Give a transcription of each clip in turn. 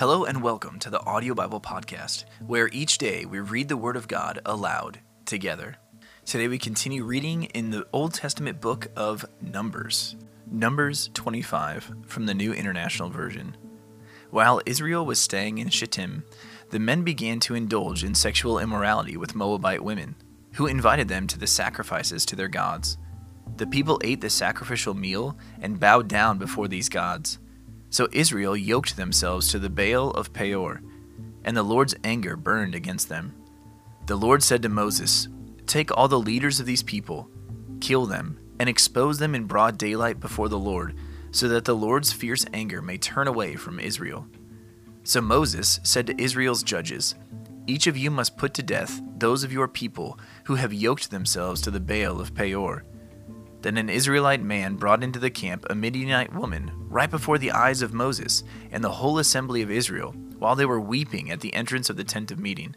Hello and welcome to the Audio Bible Podcast, where each day we read the Word of God aloud together. Today we continue reading in the Old Testament book of Numbers, Numbers 25 from the New International Version. While Israel was staying in Shittim, the men began to indulge in sexual immorality with Moabite women, who invited them to the sacrifices to their gods. The people ate the sacrificial meal and bowed down before these gods. So Israel yoked themselves to the Baal of Peor, and the Lord's anger burned against them. The Lord said to Moses, Take all the leaders of these people, kill them, and expose them in broad daylight before the Lord, so that the Lord's fierce anger may turn away from Israel. So Moses said to Israel's judges, Each of you must put to death those of your people who have yoked themselves to the Baal of Peor. Then an Israelite man brought into the camp a Midianite woman right before the eyes of Moses and the whole assembly of Israel, while they were weeping at the entrance of the tent of meeting.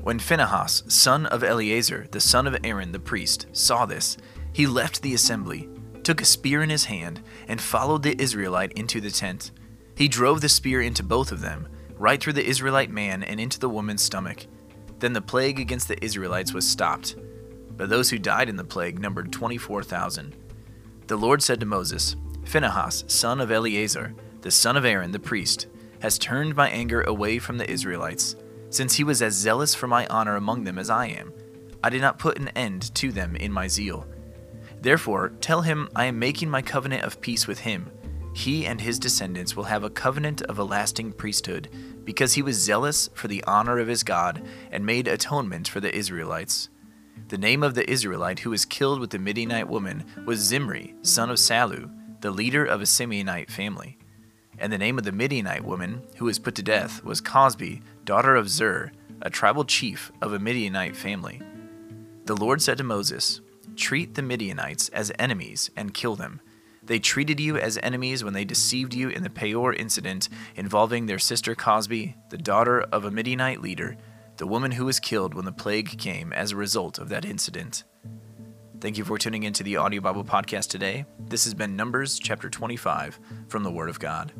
When Phinehas, son of Eleazar, the son of Aaron the priest, saw this, he left the assembly, took a spear in his hand, and followed the Israelite into the tent. He drove the spear into both of them, right through the Israelite man and into the woman's stomach. Then the plague against the Israelites was stopped but those who died in the plague numbered 24,000. The Lord said to Moses, Phinehas, son of Eleazar, the son of Aaron the priest, has turned my anger away from the Israelites, since he was as zealous for my honor among them as I am. I did not put an end to them in my zeal. Therefore, tell him I am making my covenant of peace with him. He and his descendants will have a covenant of a lasting priesthood, because he was zealous for the honor of his God and made atonement for the Israelites. The name of the Israelite who was killed with the Midianite woman was Zimri, son of Salu, the leader of a Simeonite family. And the name of the Midianite woman who was put to death was Cosbi, daughter of Zur, a tribal chief of a Midianite family. The Lord said to Moses, Treat the Midianites as enemies and kill them. They treated you as enemies when they deceived you in the Peor incident involving their sister Cosbi, the daughter of a Midianite leader, the woman who was killed when the plague came as a result of that incident. Thank you for tuning into the Audio Bible Podcast today. This has been Numbers chapter 25 from the Word of God.